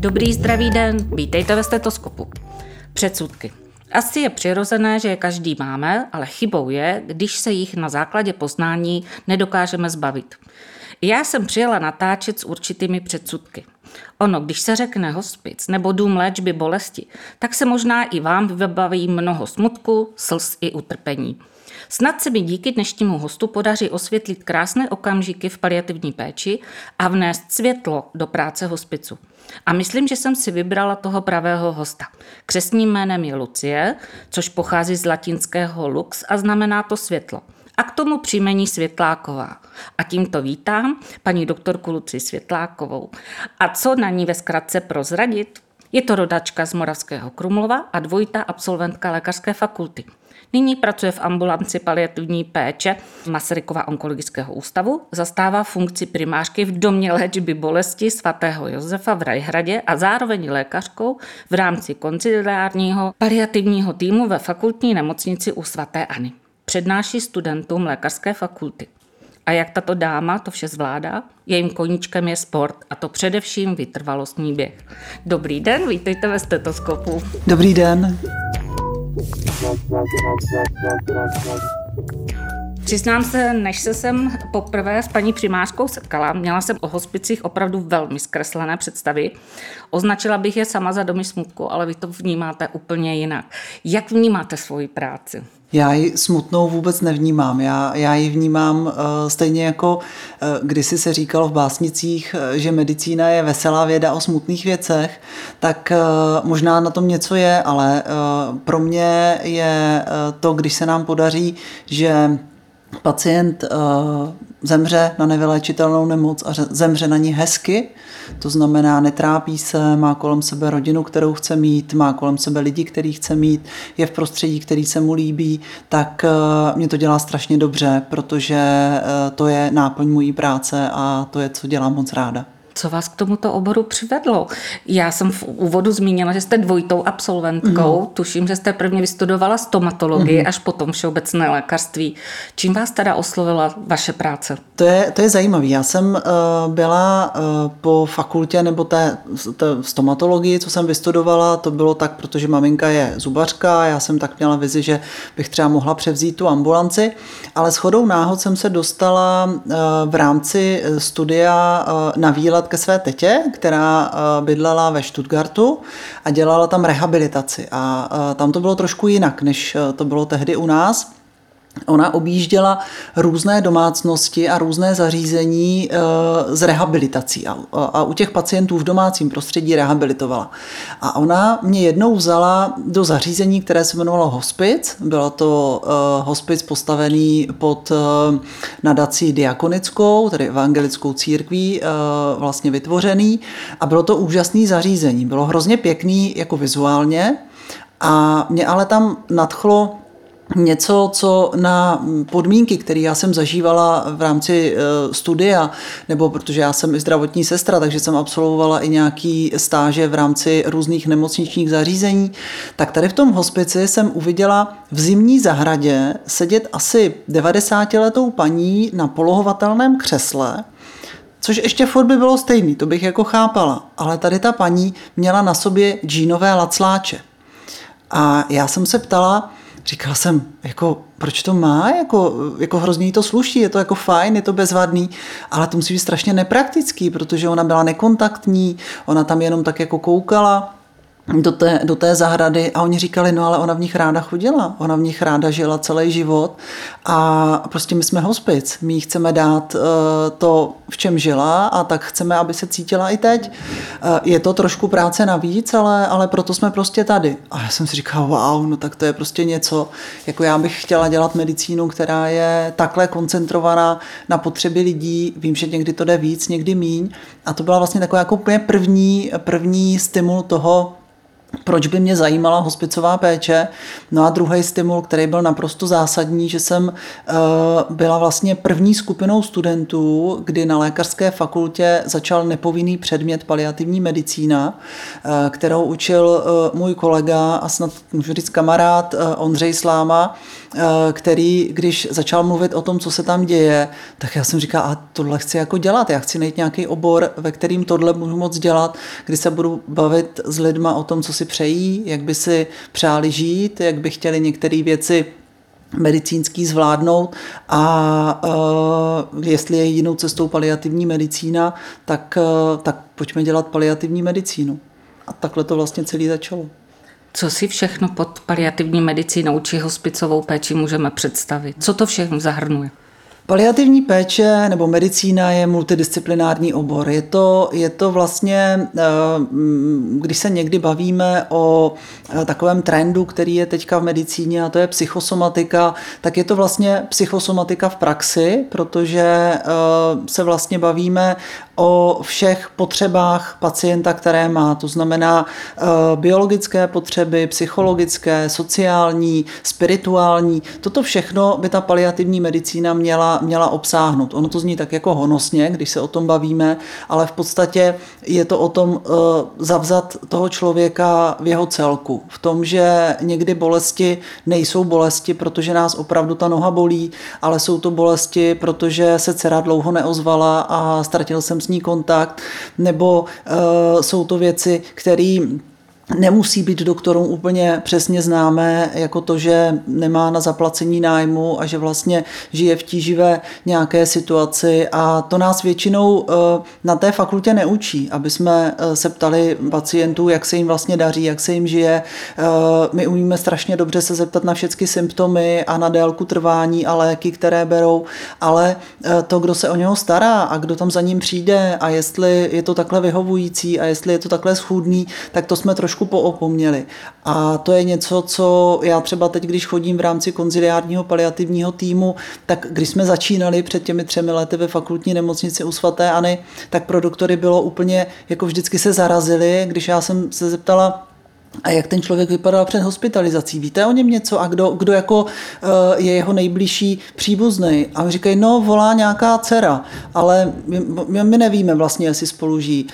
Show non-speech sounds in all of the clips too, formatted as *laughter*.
Dobrý zdravý den, vítejte ve stetoskopu. Předsudky. Asi je přirozené, že je každý máme, ale chybou je, když se jich na základě poznání nedokážeme zbavit. Já jsem přijela natáčet s určitými předsudky. Ono, když se řekne hospic nebo dům léčby bolesti, tak se možná i vám vybaví mnoho smutku, slz i utrpení. Snad se mi díky dnešnímu hostu podaří osvětlit krásné okamžiky v paliativní péči a vnést světlo do práce hospicu. A myslím, že jsem si vybrala toho pravého hosta. Křesním jménem je Lucie, což pochází z latinského lux a znamená to světlo. A k tomu příjmení Světláková. A tímto vítám paní doktorku Luci Světlákovou. A co na ní ve zkratce prozradit? Je to rodačka z Moravského Krumlova a dvojitá absolventka lékařské fakulty. Nyní pracuje v ambulanci paliativní péče Masarykova onkologického ústavu, zastává funkci primářky v domě léčby bolesti svatého Josefa v Rajhradě a zároveň lékařkou v rámci konciliárního paliativního týmu ve fakultní nemocnici u svaté Ani. Přednáší studentům lékařské fakulty. A jak tato dáma to vše zvládá? Jejím koníčkem je sport a to především vytrvalostní běh. Dobrý den, vítejte ve stetoskopu. Dobrý den. Přiznám se, než se jsem poprvé s paní primářkou setkala, měla jsem o hospicích opravdu velmi zkreslené představy. Označila bych je sama za domy smutku, ale vy to vnímáte úplně jinak. Jak vnímáte svoji práci? Já ji smutnou vůbec nevnímám. Já, já ji vnímám uh, stejně jako uh, kdysi se říkalo v básnicích, uh, že medicína je veselá věda o smutných věcech, tak uh, možná na tom něco je, ale uh, pro mě je uh, to, když se nám podaří, že pacient uh, zemře na nevyléčitelnou nemoc a zemře na ní hezky, to znamená, netrápí se, má kolem sebe rodinu, kterou chce mít, má kolem sebe lidi, který chce mít, je v prostředí, který se mu líbí, tak uh, mě to dělá strašně dobře, protože uh, to je náplň mojí práce a to je, co dělám moc ráda. Co vás k tomuto oboru přivedlo? Já jsem v úvodu zmínila, že jste dvojitou absolventkou. Mm. Tuším, že jste prvně vystudovala stomatologii, mm. až potom všeobecné lékařství. Čím vás teda oslovila vaše práce? To je, to je zajímavé. Já jsem uh, byla uh, po fakultě nebo té, té stomatologii, co jsem vystudovala, to bylo tak, protože maminka je zubařka, já jsem tak měla vizi, že bych třeba mohla převzít tu ambulanci, ale shodou náhod jsem se dostala uh, v rámci studia uh, na výlet ke své tetě, která eh, bydlela ve Stuttgartu a dělala tam rehabilitaci. A eh, tam to bylo trošku jinak, než eh, to bylo tehdy u nás. Ona objížděla různé domácnosti a různé zařízení z rehabilitací a, u těch pacientů v domácím prostředí rehabilitovala. A ona mě jednou vzala do zařízení, které se jmenovalo hospic. Bylo to uh, hospic postavený pod uh, nadací diakonickou, tedy evangelickou církví, vlastně vytvořený. A bylo to úžasné zařízení. Bylo hrozně pěkný jako vizuálně. A mě ale tam nadchlo něco, co na podmínky, které já jsem zažívala v rámci eh, studia, nebo protože já jsem i zdravotní sestra, takže jsem absolvovala i nějaký stáže v rámci různých nemocničních zařízení, tak tady v tom hospici jsem uviděla v zimní zahradě sedět asi 90-letou paní na polohovatelném křesle, Což ještě furt by bylo stejný, to bych jako chápala. Ale tady ta paní měla na sobě džínové lacláče. A já jsem se ptala, říkala jsem, jako, proč to má, jako, jako hrozně to sluší, je to jako fajn, je to bezvadný, ale to musí být strašně nepraktický, protože ona byla nekontaktní, ona tam jenom tak jako koukala, do té, do té zahrady a oni říkali, no ale ona v nich ráda chodila, ona v nich ráda žila celý život a prostě my jsme hospic, my chceme dát uh, to, v čem žila a tak chceme, aby se cítila i teď. Uh, je to trošku práce navíc, ale, ale proto jsme prostě tady. A já jsem si říkal, wow, no tak to je prostě něco, jako já bych chtěla dělat medicínu, která je takhle koncentrovaná na potřeby lidí, vím, že někdy to jde víc, někdy míň a to byla vlastně taková jako první, první stimul toho, proč by mě zajímala hospicová péče. No a druhý stimul, který byl naprosto zásadní, že jsem uh, byla vlastně první skupinou studentů, kdy na lékařské fakultě začal nepovinný předmět paliativní medicína, uh, kterou učil uh, můj kolega a snad můžu říct kamarád Ondřej Sláma, který, když začal mluvit o tom, co se tam děje, tak já jsem říkal, a tohle chci jako dělat, já chci najít nějaký obor, ve kterým tohle můžu moc dělat, kdy se budu bavit s lidma o tom, co si přejí, jak by si přáli žít, jak by chtěli některé věci medicínský zvládnout a uh, jestli je jinou cestou paliativní medicína, tak, uh, tak pojďme dělat paliativní medicínu. A takhle to vlastně celý začalo. Co si všechno pod paliativní medicínou či hospicovou péči můžeme představit? Co to všechno zahrnuje? Paliativní péče nebo medicína je multidisciplinární obor. Je to, je to vlastně, eh, když se někdy bavíme o eh, takovém trendu, který je teďka v medicíně, a to je psychosomatika, tak je to vlastně psychosomatika v praxi, protože eh, se vlastně bavíme o všech potřebách pacienta, které má. To znamená biologické potřeby, psychologické, sociální, spirituální. Toto všechno by ta paliativní medicína měla měla, obsáhnout. Ono to zní tak jako honosně, když se o tom bavíme, ale v podstatě je to o tom uh, zavzat toho člověka v jeho celku. V tom, že někdy bolesti nejsou bolesti, protože nás opravdu ta noha bolí, ale jsou to bolesti, protože se dcera dlouho neozvala a ztratil jsem s ní kontakt, nebo uh, jsou to věci, které nemusí být doktorům úplně přesně známé, jako to, že nemá na zaplacení nájmu a že vlastně žije v tíživé nějaké situaci a to nás většinou eh, na té fakultě neučí, aby jsme eh, se ptali pacientů, jak se jim vlastně daří, jak se jim žije. Eh, my umíme strašně dobře se zeptat na všechny symptomy a na délku trvání a léky, které berou, ale to, kdo se o něho stará a kdo tam za ním přijde a jestli je to takhle vyhovující a jestli je to takhle schůdný, tak to jsme trošku trošku poopomněli. A to je něco, co já třeba teď, když chodím v rámci konziliárního paliativního týmu, tak když jsme začínali před těmi třemi lety ve fakultní nemocnici u svatéAny, tak pro doktory bylo úplně, jako vždycky se zarazili, když já jsem se zeptala, a jak ten člověk vypadal před hospitalizací. Víte o něm něco a kdo, kdo jako eh, je jeho nejbližší příbuzný? A mi říkají, no volá nějaká dcera, ale my, my nevíme vlastně, jestli spolu žijí.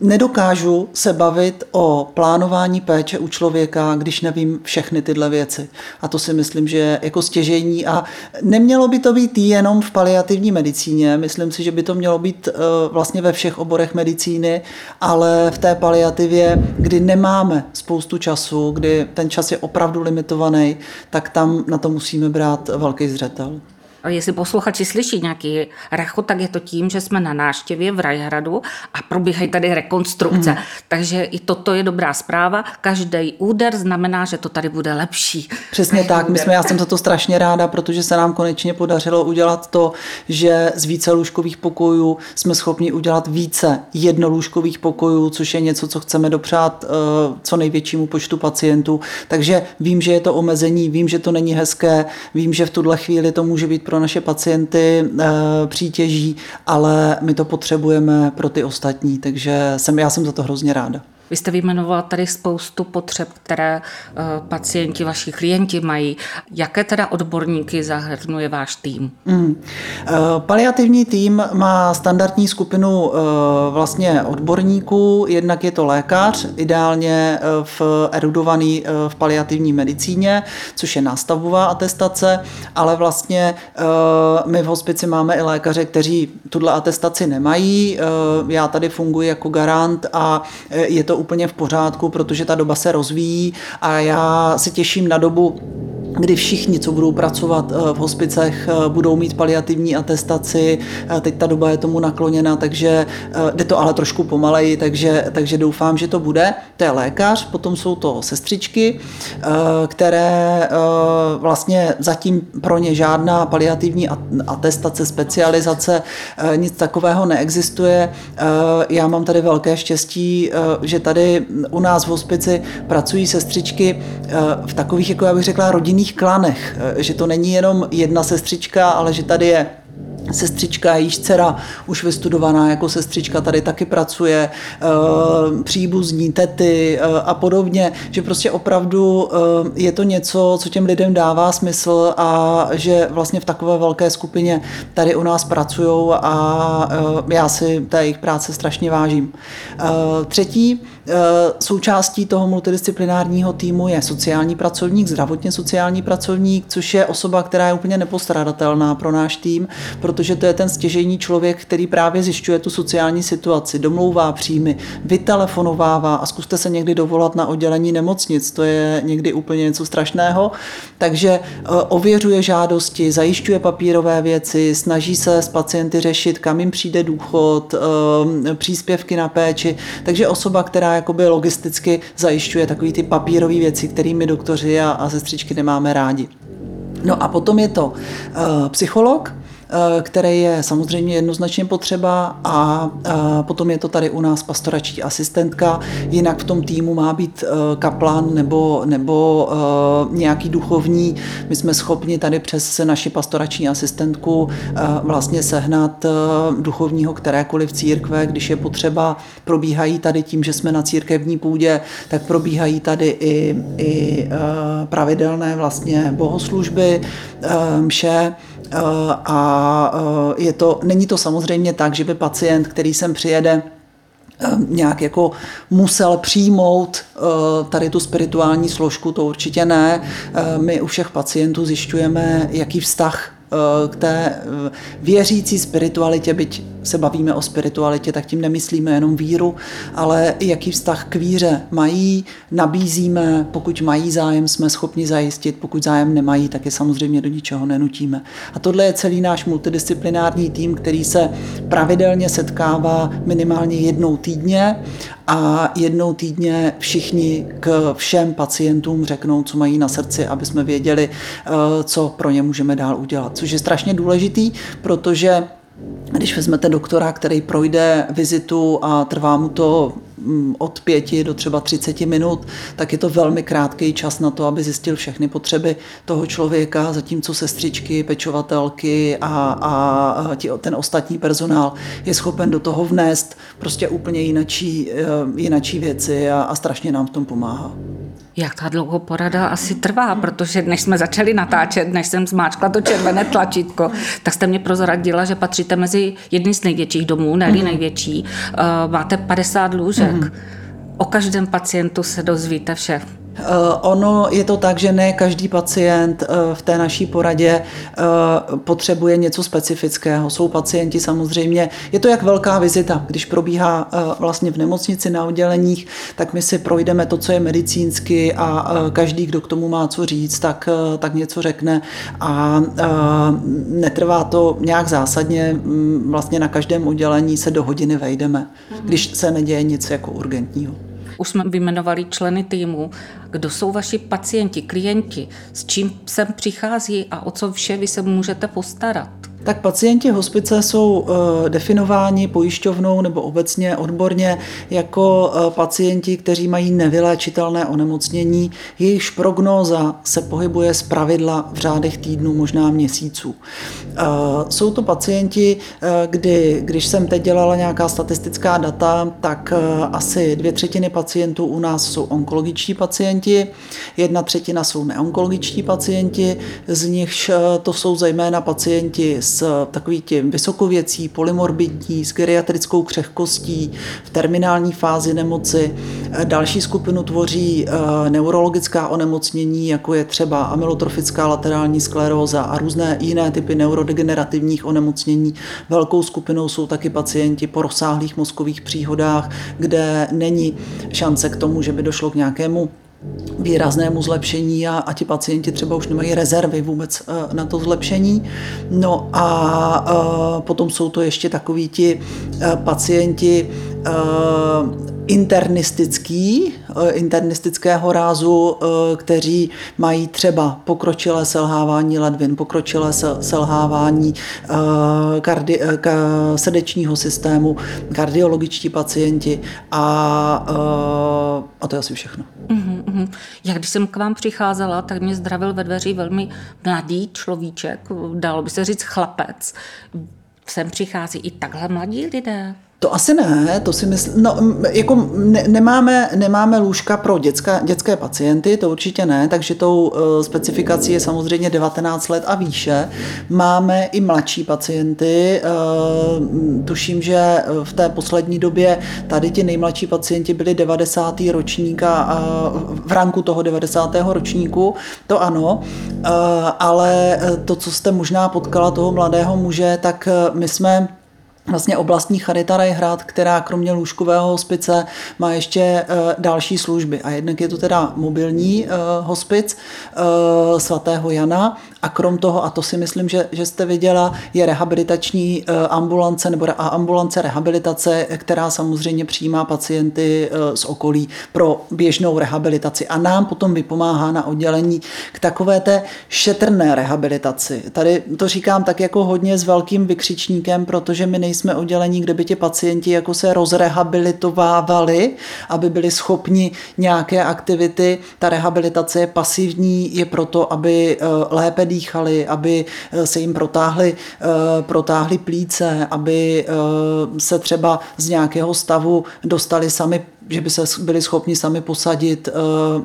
Nedokážu se bavit o plánování péče u člověka, když nevím všechny tyhle věci. A to si myslím, že je jako stěžení a nemělo by to být jenom v paliativní medicíně, myslím si, že by to mělo být eh, vlastně ve všech oborech medicíny, ale v té paliativě, kdy nemáme spolu spoustu času, kdy ten čas je opravdu limitovaný, tak tam na to musíme brát velký zřetel. Jestli posluchači slyší nějaký rachot, tak je to tím, že jsme na náštěvě v Rajhradu a probíhají tady rekonstrukce. Mm. Takže i toto je dobrá zpráva. Každý úder znamená, že to tady bude lepší. Přesně Každý tak. My jsme, já jsem za to strašně ráda, protože se nám konečně podařilo udělat to, že z více lůžkových pokojů jsme schopni udělat více jednolůžkových pokojů, což je něco, co chceme dopřát uh, co největšímu počtu pacientů. Takže vím, že je to omezení, vím, že to není hezké, vím, že v tuhle chvíli to může být pro naše pacienty e, přítěží, ale my to potřebujeme pro ty ostatní, takže jsem, já jsem za to hrozně ráda. Vy jste vyjmenovala tady spoustu potřeb, které eh, pacienti, vaši klienti mají. Jaké teda odborníky zahrnuje váš tým? Mm. Paliativní tým má standardní skupinu vlastně odborníků. Jednak je to lékař, ideálně v erudovaný v paliativní medicíně, což je nástavová atestace, ale vlastně my v hospici máme i lékaře, kteří tuhle atestaci nemají. Já tady funguji jako garant a je to úplně v pořádku, protože ta doba se rozvíjí a já se těším na dobu, kdy všichni, co budou pracovat eh, v hospicech, eh, budou mít paliativní atestaci. Eh, teď ta doba je tomu nakloněna, takže jde to ale trošku pomaleji, takže, takže doufám, že to bude. To je lékař, potom jsou to sestřičky, které vlastně zatím pro ně žádná paliativní atestace, specializace, nic takového neexistuje. Já mám tady velké štěstí, že tady u nás v hospici pracují sestřičky v takových, jako já bych řekla, rodinných klanech, že to není jenom jedna sestřička, ale že tady je sestřička, jejíž dcera už vystudovaná jako sestřička tady taky pracuje, eh, příbuzní, tety eh, a podobně, že prostě opravdu eh, je to něco, co těm lidem dává smysl a že vlastně v takové velké skupině tady u nás pracují a já si té jejich práce strašně vážím. Třetí součástí toho multidisciplinárního týmu je sociální pracovník, zdravotně sociální pracovník, což je osoba, která je úplně nepostradatelná pro náš tým, protože to je ten stěžejní člověk, který právě zjišťuje tu sociální situaci, domlouvá příjmy, vytelefonovává a zkuste se někdy dovolat na oddělení nemocnic, to je někdy úplně něco strašného. Takže e, ověřuje žádosti, zajišťuje papírové věci, snaží se s pacienty řešit, kam jim přijde důchod, e, příspěvky na péči. Takže osoba, která jakoby logisticky zajišťuje takové ty papírové věci, kterými doktoři a, a sestřičky nemáme rádi. No a potom je to uh, psycholog, Eh, který je samozřejmě jednoznačně potřeba a potom je to tady u nás pastorační asistentka, jinak v tom týmu má být eh, kaplan nebo, nebo eh, nějaký duchovní. My jsme schopni tady přes naši pastorační asistentku vlastně sehnat duchovního kterékoliv církve, když je potřeba, probíhají tady tím, že jsme na církevní půdě, tak probíhají tady i, i pravidelné vlastně bohoslužby, mše, a eh, je to, není to samozřejmě tak, že by pacient, který sem přijede, eh, nějak jako musel přijmout tady tu spirituální složku, to určitě ne. My u všech pacientů zjišťujeme, jaký vztah k té věřící spiritualitě, byť se bavíme o spiritualitě, tak tím nemyslíme jenom víru, ale jaký vztah k víře mají, nabízíme, pokud mají zájem, jsme schopni zajistit, pokud zájem nemají, tak je samozřejmě do ničeho nenutíme. A tohle je celý náš multidisciplinární tým, který se pravidelně setkává minimálně jednou týdně a jednou týdně všichni k všem pacientům řeknou, co mají na srdci, aby jsme věděli, eh, co pro ně můžeme dál udělat. Což je strašně důležitý, protože když vezmete doktora, který projde vizitu a trvá mu to mm, od pěti do třeba 30 minut, tak je to velmi krátký čas na to, aby zjistil všechny potřeby toho člověka, zatímco sestřičky, pečovatelky a, a ten ostatní personál je schopen do toho vnést prostě úplně jinačí, eh, jinačí věci a, a strašně nám v tom pomáhá. Jak ta dlouho porada asi trvá, protože než jsme začali natáčet, než jsem zmáčkla to červené tlačítko, tak jste mě prozradila, že patříte mezi jedny z největších domů, ne mm-hmm. největší. Uh, máte 50 lůžek. Mm-hmm. O každém pacientu se dozvíte vše. Eh, ono je to tak, že ne každý pacient eh, v té naší poradě eh, potřebuje něco specifického. Jsou pacienti samozřejmě, je to jak velká vizita, když probíhá vlastně v nemocnici na odděleních, tak my si projdeme to, co je medicínsky a každý, kdo k tomu má co říct, tak, tak něco řekne a netrvá to nějak zásadně, mm, vlastně na každém oddělení se do hodiny vejdeme, když se neděje nic jako urgentního. Už jsme vyjmenovali členy týmu. Kdo jsou vaši pacienti, klienti, s čím sem přichází a o co vše vy se můžete postarat? Tak pacienti hospice jsou eh, definováni pojišťovnou nebo obecně odborně jako eh, pacienti, kteří mají nevyléčitelné onemocnění, jejichž prognóza se pohybuje z pravidla v řádech týdnů, možná měsíců. Eh, jsou to pacienti, kdy, když jsem teď dělala nějaká statistická data, tak asi dvě třetiny pacientů u nás jsou onkologičtí pacienti, jedna třetina jsou neonkologičtí pacienti, z nichž to jsou zejména pacienti s takový tím vysokověcí, polymorbidní, s geriatrickou křehkostí, v terminální fázi nemoci. Další skupinu tvoří eh, neurologická onemocnění, jako je třeba amylotrofická laterální skleróza a různé jiné typy neurodegenerativních onemocnění. Velkou skupinou jsou taky pacienti po rozsáhlých mozkových příhodách, kde není šance k tomu, že by došlo k nějakému výraznému zlepšení a, a ti pacienti třeba už nemají rezervy vůbec uh, na to zlepšení. No a uh, potom jsou to ještě takoví ti uh, pacienti internistický, internistického rázu, kteří mají třeba pokročilé selhávání ledvin, pokročilé selhávání kardi, srdečního systému, kardiologičtí pacienti a, a to je asi všechno. Mm-hmm. Já když jsem k vám přicházela, tak mě zdravil ve dveří velmi mladý človíček, dalo by se říct chlapec. sem přichází i takhle mladí lidé? To asi ne, to si myslím, no, jako ne, nemáme, nemáme lůžka pro dětská, dětské pacienty, to určitě ne, takže tou uh, specifikací je samozřejmě 19 let a výše. Máme i mladší pacienty, uh, tuším, že v té poslední době tady ti nejmladší pacienti byli 90. ročník a uh, v ranku toho 90. ročníku, to ano, uh, ale to, co jste možná potkala toho mladého muže, tak my jsme vlastně oblastní Charita Rajhrad, která kromě lůžkového hospice má ještě e, další služby. A jednak je to teda mobilní e, hospic e, svatého Jana a krom toho, a to si myslím, že, že jste viděla, je rehabilitační ambulance nebo ambulance rehabilitace, která samozřejmě přijímá pacienty z okolí pro běžnou rehabilitaci. A nám potom vypomáhá na oddělení k takové té šetrné rehabilitaci. Tady to říkám tak jako hodně s velkým vykřičníkem, protože my nejsme jsme oddělení, kde by ti pacienti jako se rozrehabilitovávali, aby byli schopni nějaké aktivity. Ta rehabilitace je pasivní, je proto, aby eh, lépe dýchali, aby eh, se jim protáhly, eh, protáhly plíce, aby se třeba z nějakého stavu dostali sami že by se byli schopni sami posadit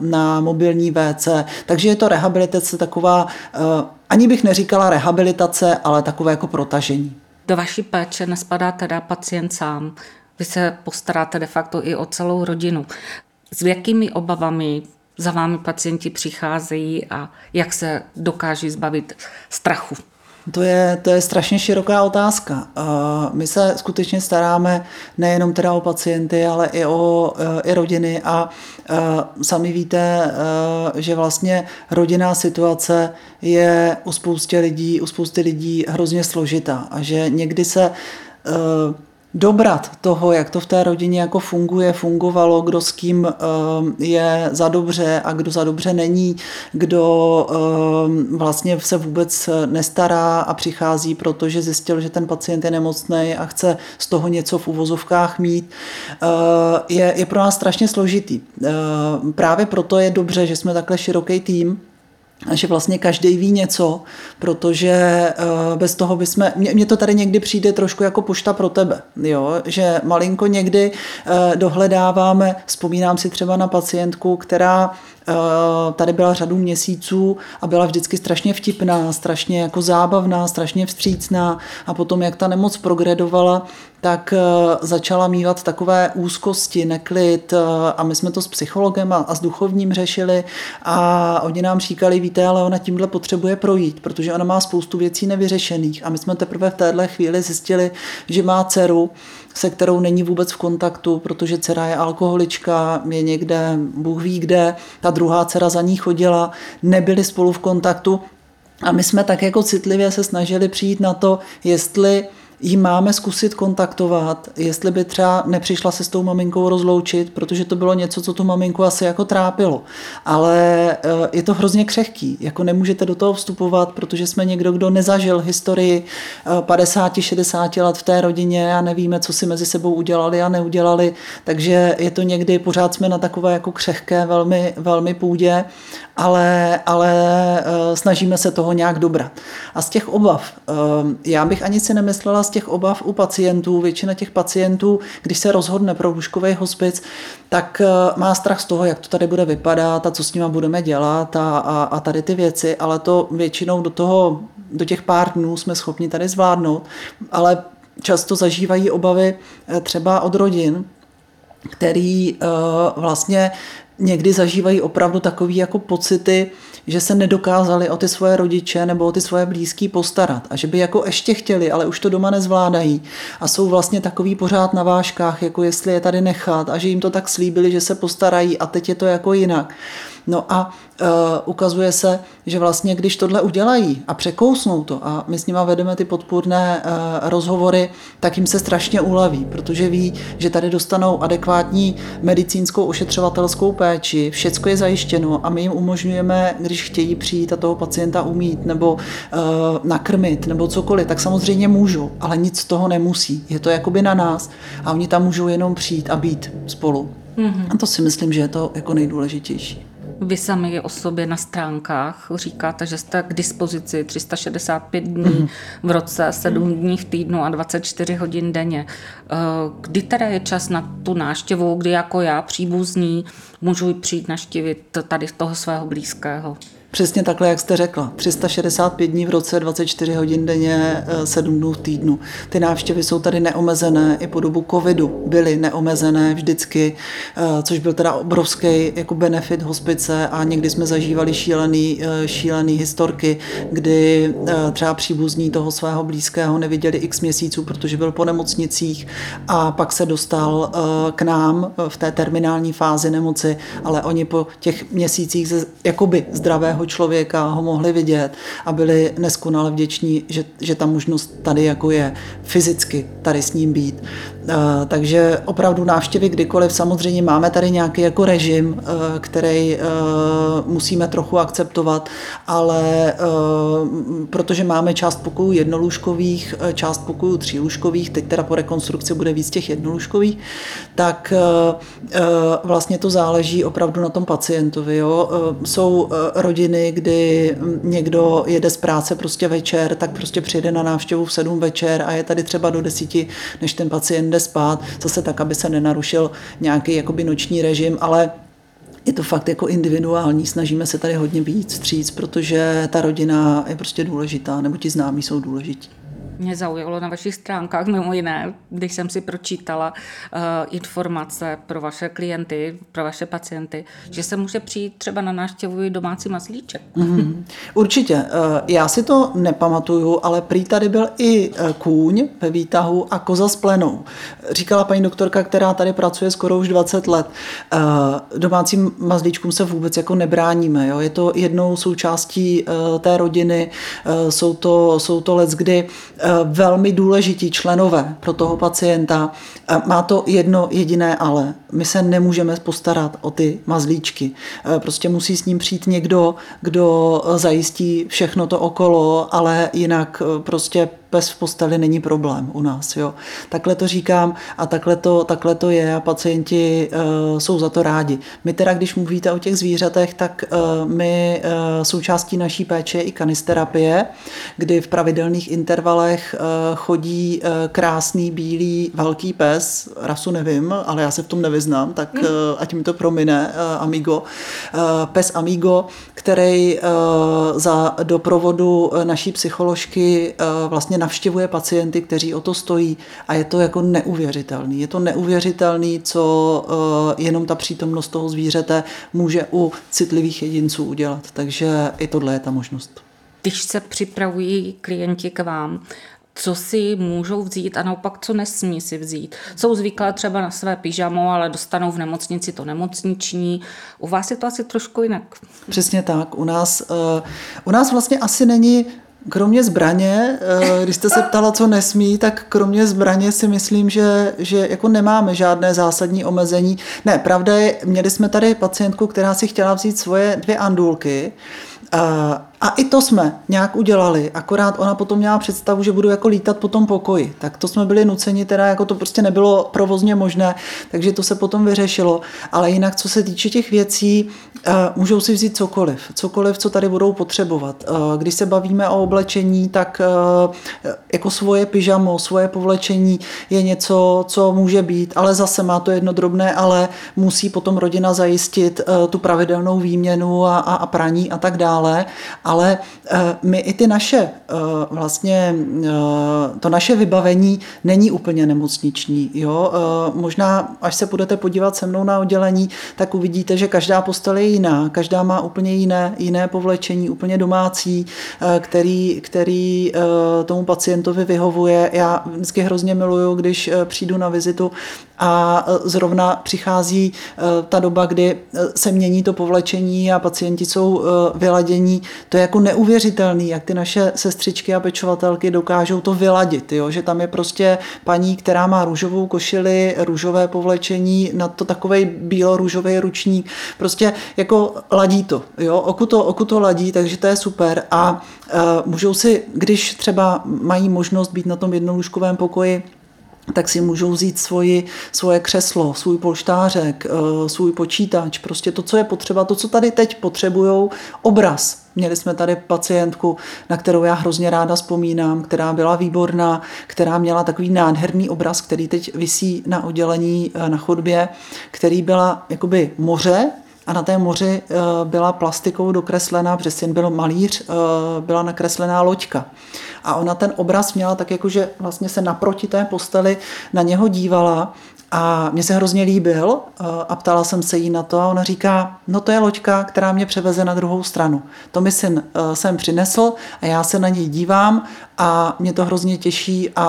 na mobilní WC. Takže je to rehabilitace taková, ani bych neříkala rehabilitace, ale takové jako protažení. Do vaší péče nespadá teda pacient sám. Vy se postaráte de facto i o celou rodinu. S jakými obavami za vámi pacienti přicházejí a jak se dokáží zbavit strachu? To je, to je strašně široká otázka. My se skutečně staráme nejenom teda o pacienty, ale i o i rodiny a sami víte, že vlastně rodinná situace je u spousty lidí, u spousty lidí hrozně složitá a že někdy se dobrat toho, jak to v té rodině jako funguje, fungovalo, kdo s kým ehm, je za dobře a kdo za dobře není, kdo ehm, vlastně se vůbec nestará a přichází, protože zjistil, že ten pacient je nemocný a chce z toho něco v uvozovkách mít, eh, je, je pro nás strašně složitý. Právě proto je dobře, že jsme takhle široký tým, že vlastně každý ví něco, protože uh, bez toho bychom, mně to tady někdy přijde trošku jako pošta pro tebe, jo? že malinko někdy uh, dohledáváme, vzpomínám si třeba na pacientku, která Eh, tady byla řadu měsíců a byla vždycky strašně vtipná, strašně jako zábavná, strašně vstřícná a potom, jak ta nemoc progredovala, tak eh, začala mývat takové úzkosti, neklid eh, a my jsme to s psychologem a, s duchovním řešili a oni nám říkali, víte, ale ona tímhle potřebuje projít, protože ona má spoustu věcí nevyřešených. A my jsme teprve v téhle chvíli zjistili, že má dceru, se kterou není vůbec v kontaktu, protože dcera je alkoholička, je někde, Bůh ví kde, ta druhá dcera za ní chodila, nebyli spolu v kontaktu. A my jsme tak jako citlivě se snažili přijít na to, jestli jí máme zkusit kontaktovat, jestli by třeba nepřišla se s tou maminkou rozloučit, protože to bylo něco, co tu maminku asi jako trápilo. Ale eh, je to hrozně křehký, jako nemůžete do toho vstupovat, protože jsme někdo, kdo nezažil historii 50-60 eh, let v té rodině a nevíme, co si mezi sebou udělali a neudělali, takže je to někdy, pořád jsme na takové jako křehké velmi, velmi půdě, ale, ale eh, snažíme se toho nějak dobrat. A z těch obav, já bych ani si nemyslela těch obav u pacientů, většina těch pacientů, když se rozhodne pro lůžkový hospic, tak eh, má strach z toho, jak to tady bude vypadat a co s nima budeme dělat a, a, a tady ty věci, ale to většinou do toho, do těch pár dnů jsme schopni tady zvládnout, ale často zažívají obavy eh, třeba od rodin, který uh, vlastně někdy zažívají opravdu takové jako pocity, že se nedokázali o ty svoje rodiče nebo o ty svoje blízký postarat a že by jako ještě chtěli, ale už to doma nezvládají a jsou vlastně takový pořád na vážkách, jako jestli je tady nechat a že jim to tak slíbili, že se postarají a teď je to jako jinak. No a uh, ukazuje se, že vlastně když tohle udělají a překousnou to a my s nima vedeme ty podpůrné uh, rozhovory, tak jim se strašně uleví, protože ví, že tady dostanou adekvátní medicínskou ošetřovatelskou péči, všecko je zajištěno a my jim umožňujeme, když chtějí přijít a toho pacienta umít nebo uh, nakrmit nebo cokoliv, tak samozřejmě můžou, ale nic z toho nemusí. Je to jakoby na nás a oni tam můžou jenom přijít a být spolu. Mm-hmm. A to si myslím, že je to jako nejdůležitější. Vy sami o sobě na stránkách říkáte, že jste k dispozici 365 dní mm. v roce, 7 dní v týdnu a 24 hodin denně. Eh, kdy teda je čas na tu náštěvu, kdy jako já příbuzný můžu přijít naštívit tady toho svého blízkého? Přesně takhle, jak jste řekla. 365 dní v roce, 24 hodin denně, 7 eh, dnů v týdnu. Ty návštěvy jsou tady neomezené, i po dobu covidu byly neomezené vždycky, eh, což byl teda obrovský jako benefit hospice a někdy jsme zažívali šílený, eh, šílený historky, kdy třeba příbuzní toho svého blízkého neviděli x měsíců, protože byl po nemocnicích a pak se dostal k nám v té terminální fázi nemoci, ale oni po těch měsících ze, jakoby zdravého druhého člověka ho mohli vidět a byli neskonale vděční, že, že ta možnost tady jako je fyzicky tady s ním být. Eh, takže opravdu návštěvy kdykoliv. Samozřejmě máme tady nějaký jako režim, eh, který eh, musíme trochu akceptovat, ale protože máme část pokojů jednolůžkových, část pokojů třílůžkových, teď teda po rekonstrukci bude víc těch jednolůžkových, tak vlastně to záleží opravdu na tom pacientovi. Jo. Jsou rodiny, kdy někdo jede z práce prostě večer, tak prostě přijede na návštěvu v sedm večer a je tady třeba do desíti, než ten pacient jde spát, zase tak, aby se nenarušil nějaký jakoby noční režim, ale je to fakt jako individuální, snažíme se tady hodně víc vstříc, protože ta rodina je prostě důležitá, nebo ti známí jsou důležití mě zaujalo na vašich stránkách, mimo jiné, když jsem si pročítala uh, informace pro vaše klienty, pro vaše pacienty, že se může přijít třeba na návštěvu domácí mazlíček. Mm, určitě. Uh, já si to nepamatuju, ale prý tady byl i uh, kůň ve výtahu a koza s plenou. Říkala paní doktorka, která tady pracuje skoro už 20 let. Domácím mazlíčkům se vůbec jako nebráníme. Jo? Je to jednou součástí té rodiny, jsou to, jsou to let, kdy velmi důležití členové pro toho pacienta. Má to jedno jediné ale. My se nemůžeme postarat o ty mazlíčky. Prostě musí s ním přijít někdo, kdo zajistí všechno to okolo, ale jinak prostě pes v posteli není problém u nás. Jo. Takhle to říkám a takhle to, takhle to je a pacienti uh, jsou za to rádi. My teda, když mluvíte o těch zvířatech, tak uh, my uh, součástí naší péče je i kanisterapie, kdy v pravidelných intervalech uh, chodí uh, krásný bílý velký pes, rasu nevím, ale já se v tom nevyznám, tak uh, ať mi to promine, uh, Amigo. Uh, pes Amigo, který uh, za doprovodu naší psycholožky uh, vlastně navštěvuje pacienty, kteří o to stojí a je to jako neuvěřitelný. Je to neuvěřitelný, co uh, jenom ta přítomnost toho zvířete může u citlivých jedinců udělat. Takže i tohle je ta možnost. Když se připravují klienti k vám, co si můžou vzít a naopak, co nesmí si vzít. Jsou zvyklé třeba na své pyžamo, ale dostanou v nemocnici to nemocniční. U vás je to asi trošku jinak. Přesně tak. U nás, uh, u nás vlastně asi není Kromě zbraně, eh, když jste se ptala, co nesmí, tak kromě zbraně si myslím, že, že jako nemáme žádné zásadní omezení. Ne, pravda je, měli jsme tady pacientku, která si chtěla vzít svoje dvě andulky, a i to jsme nějak udělali, akorát ona potom měla představu, že budu jako lítat po tom pokoji. Tak to jsme byli nuceni, teda jako to prostě nebylo provozně možné, takže to se potom vyřešilo. Ale jinak, co se týče těch věcí, eh, můžou si vzít cokoliv, cokoliv, co tady budou potřebovat. Eh, když se bavíme o oblečení, tak eh, jako svoje pyžamo, svoje povlečení je něco, co může být, ale zase má to jedno drobné, ale musí potom rodina zajistit tu pravidelnou výměnu a, a, a praní a tak dále. A ale eh, my i ty naše, eh, vlastně eh, to naše vybavení není úplně nemocniční. Jo? Možná, až se budete podívat se mnou na oddělení, tak uvidíte, že každá postel je jiná, každá má úplně jiné, jiné povlečení, úplně domácí, který, který tomu pacientovi vyhovuje. Já vždycky hrozně miluju, když přijdu na vizitu a zrovna přichází ta doba, kdy se mění to povlečení a pacienti jsou vyladění. To je jako neuvěřitelný, jak ty naše sestřičky a pečovatelky dokážou to vyladit, jo? že tam je prostě paní, která má růžovou košili, růžové povlečení, na to takový bílo-růžový ručník, prostě jako ladí to, jo? Oku, to, oku to ladí, takže to je super a uh, můžou si, když třeba mají možnost být na tom jednolůžkovém pokoji, tak si můžou vzít svoji, svoje křeslo, svůj polštářek, eh, svůj počítač, prostě to, co je potřeba, to, co tady teď potřebují, obraz. Měli jsme tady pacientku, na kterou já hrozně ráda vzpomínám, která byla výborná, která měla takový nádherný obraz, který teď visí na oddělení eh, na chodbě, který byla jakoby moře, a na té moři eh, byla plastikou dokreslená, protože syn byl malíř, byla nakreslená loďka. A ona ten obraz měla tak jako, že vlastně se naproti té posteli na něho dívala a mě se hrozně líbil eh, a ptala jsem se jí na to a ona říká, no to je loďka, která mě převeze na druhou stranu. To mi syn eh, sem přinesl a já se na něj dívám a mě to hrozně těší a,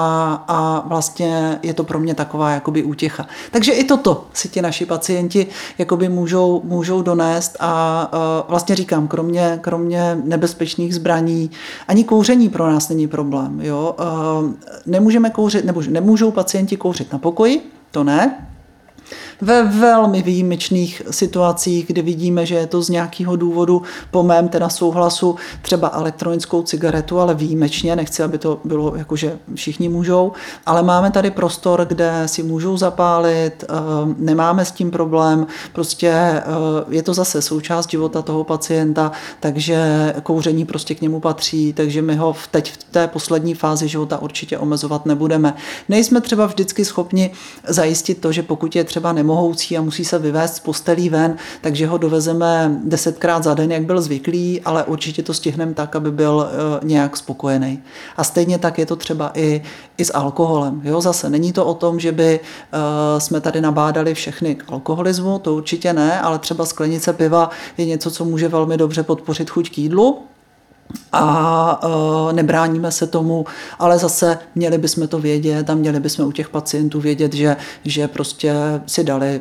a vlastně je to pro mě taková jakoby útěcha. Takže i toto si ti naši pacienti jakoby můžou, můžou donést a, a vlastně říkám, kromě, kromě nebezpečných zbraní, ani kouření pro nás není problém. Jo? Nemůžeme kouřit, nebo nemůžou pacienti kouřit na pokoji, to ne, ve velmi výjimečných situacích, kdy vidíme, že je to z nějakého důvodu po mém teda souhlasu třeba elektronickou cigaretu, ale výjimečně, nechci, aby to bylo jako, že všichni můžou, ale máme tady prostor, kde si můžou zapálit, eh, nemáme s tím problém, prostě eh, je to zase součást života toho pacienta, takže kouření prostě k němu patří, takže my ho teď v té poslední fázi života určitě omezovat nebudeme. Nejsme třeba vždycky schopni zajistit to, že pokud je třeba nemohoucí a musí se vyvést z postelí ven, takže ho dovezeme desetkrát za den, jak byl zvyklý, ale určitě to stihneme tak, aby byl eh, nějak spokojený. A stejně tak je to třeba i, i s alkoholem. Jo, zase není to o tom, že by uh, jsme tady nabádali všechny k alkoholismu, to určitě ne, ale třeba sklenice piva je něco, co může velmi dobře podpořit chuť k jídlu, a e, nebráníme se tomu, ale zase měli bychom to vědět a měli bychom u těch pacientů vědět, že, že prostě si dali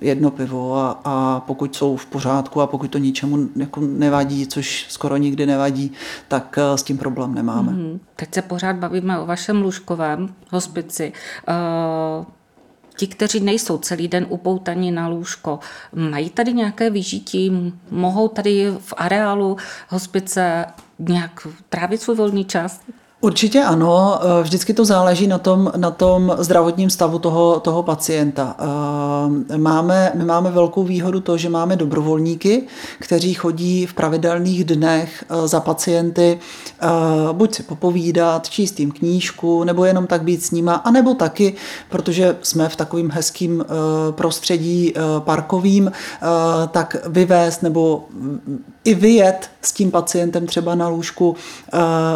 jedno pivo a, a pokud jsou v pořádku a pokud to ničemu jako nevadí, což skoro nikdy nevadí, tak e, s tím problém nemáme. Mm-hmm. Teď se pořád bavíme o vašem lůžkovém hospici. Uh ti, kteří nejsou celý den upoutaní na lůžko, mají tady nějaké vyžití, mohou tady v areálu hospice nějak trávit svůj volný čas? Určitě ano, eh, vždycky to záleží na tom, na tom zdravotním stavu toho, toho pacienta. Eh, máme, my máme velkou výhodu to, že máme dobrovolníky, kteří chodí v pravidelných dnech eh, za pacienty buď si popovídat, číst jim knížku, nebo jenom tak být s nima, anebo taky, protože jsme v takovým hezkým prostředí parkovým, tak vyvést nebo i vyjet s tím pacientem třeba na lůžku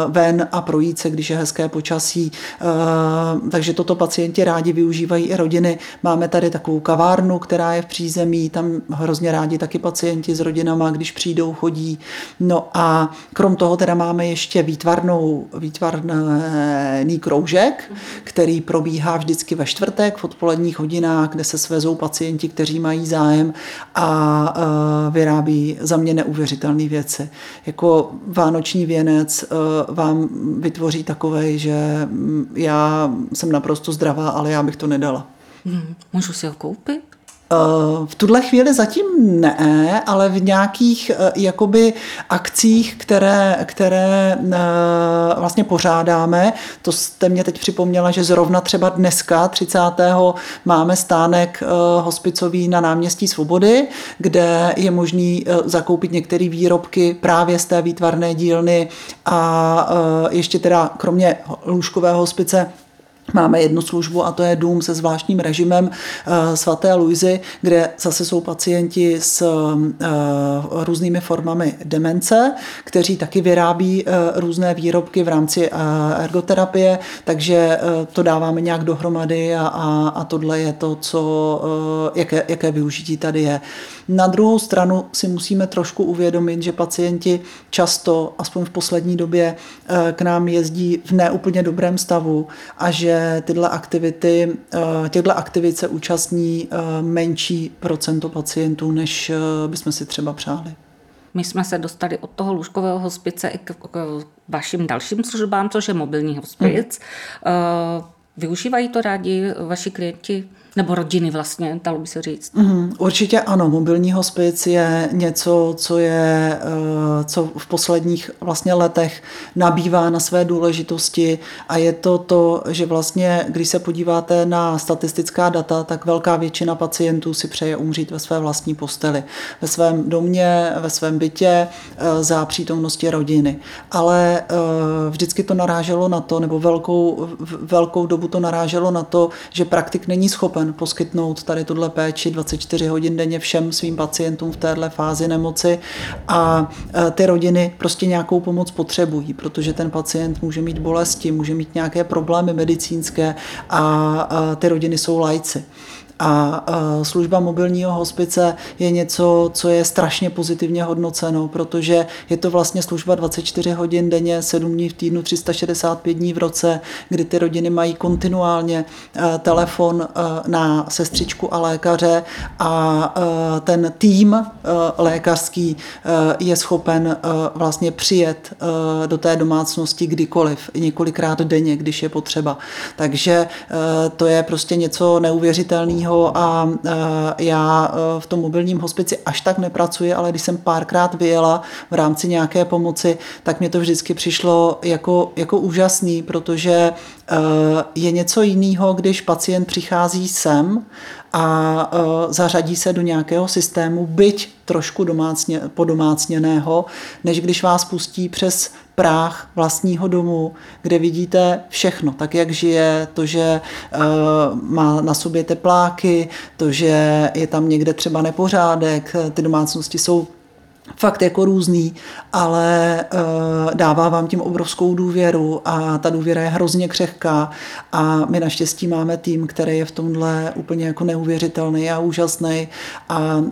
ven a projít se, když je hezké počasí. Eh, takže toto pacienti rádi využívají i rodiny. Máme tady takovou kavárnu, která je v přízemí, tam hrozně rádi taky pacienti s rodinama, když přijdou, chodí. No a krom toho teda máme ještě výtvarnou, výtvarný kroužek, který probíhá vždycky ve čtvrtek v odpoledních hodinách, kde se svezou pacienti, kteří mají zájem a eh, vyrábí za mě neuvěřitelné věci. Jako vánoční věnec eh, vám vytvoří takovej, že mm, já jsem naprosto zdravá, ale já bych to nedala. Hmm, můžu si ho koupit? Eh, v tuhle chvíli zatím ne, ale v nějakých eh, jakoby akcích, které, které eh, vlastně pořádáme, to jste mě teď připomněla, že zrovna třeba dneska, 30. máme stánek hospicový na náměstí Svobody, kde je možný zakoupit některé výrobky právě z té výtvarné dílny a ještě teda kromě lůžkového hospice Máme jednu službu a to je dům se zvláštním režimem eh, svaté Luizy, kde zase jsou pacienti s eh, různými formami demence, kteří taky vyrábí eh, různé výrobky v rámci ergoterapie, takže to dáváme nějak dohromady a, a, a tohle je to, co, jaké, jaké využití tady je. Na druhou stranu si musíme trošku uvědomit, že pacienti často, aspoň v poslední době, k nám jezdí v neúplně dobrém stavu a že tyhle aktivity, eh, těchto aktivit se účastní eh, menší procento pacientů, než eh, bychom si třeba přáli. My jsme se dostali od toho lůžkového hospice i k, k vašim dalším službám, což je mobilní hospic. Hmm. Využívají to rádi vaši klienti? Nebo rodiny vlastně, dalo by se říct. Mm, určitě ano, mobilní hospic je něco, co je, eh, co v posledních vlastně letech nabývá na své důležitosti a je to to, že vlastně, když se podíváte na statistická data, tak velká většina pacientů si přeje umřít ve své vlastní posteli, ve svém domě, ve svém bytě, eh, za přítomnosti rodiny. Ale eh, vždycky to naráželo na to, nebo velkou, velkou dobu to naráželo na to, že praktik není schopen poskytnout tady tuhle péči 24 hodin denně všem svým pacientům v téhle fázi nemoci a e, ty rodiny prostě nějakou pomoc potřebují, protože ten pacient může mít bolesti, může mít nějaké problémy medicínské a ty rodiny jsou lajci. A služba mobilního hospice je něco, co je strašně pozitivně hodnoceno, protože je to vlastně služba 24 hodin denně, 7 dní v týdnu, 365 dní v roce, kdy ty rodiny mají kontinuálně telefon na sestřičku a lékaře a ten tým lékařský je schopen vlastně přijet do té domácnosti kdykoliv, několikrát denně, když je potřeba. Takže to je prostě něco neuvěřitelného mobilního a já e, v tom mobilním hospici až tak nepracuji, ale když jsem párkrát vyjela v rámci nějaké pomoci, tak mě to vždycky přišlo jako, jako úžasný, protože e, je něco jiného, když pacient přichází sem a e, zařadí se do nějakého systému, byť trošku domácně, podomácněného, než když vás pustí přes práh vlastního domu, kde vidíte všechno, tak jak žije, to, že uh, má na sobě tepláky, to, že je tam někde třeba nepořádek, ty domácnosti jsou fakt jako různý, ale uh, dává vám tím obrovskou důvěru a ta důvěra je hrozně křehká a my naštěstí máme tým, který je v tomhle úplně jako neuvěřitelný a úžasný a uh,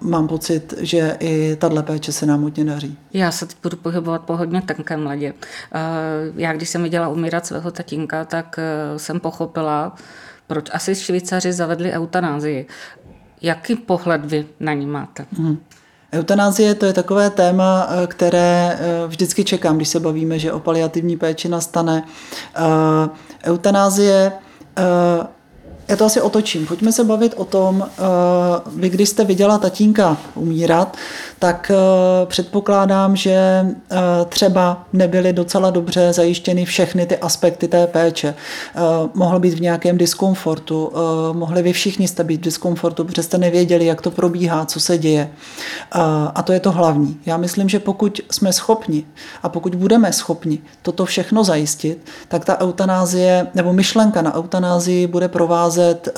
mám pocit, že i tahle péče se nám hodně daří. Já se teď budu pohybovat po hodně tenkém ledě. Uh, já když jsem viděla umírat svého tatínka, tak uh, jsem pochopila, proč asi Švýcaři zavedli eutanázii. Jaký pohled vy na ní máte? Hmm. Eutanázie to je takové téma, eh, které eh, vždycky čekám, když se bavíme, že o paliativní péči nastane. Eh, eutanázie já to asi otočím. Pojďme se bavit o tom, vy když jste viděla tatínka umírat, tak eh, předpokládám, že eh, třeba nebyly docela dobře zajištěny všechny ty aspekty té péče. Eh, mohl být v nějakém diskomfortu, mohli vy všichni jste být v diskomfortu, protože jste nevěděli, jak to probíhá, co se děje. A to je to hlavní. Já myslím, že pokud jsme schopni a pokud budeme schopni toto všechno zajistit, tak ta eutanázie nebo myšlenka na eutanázii bude provázet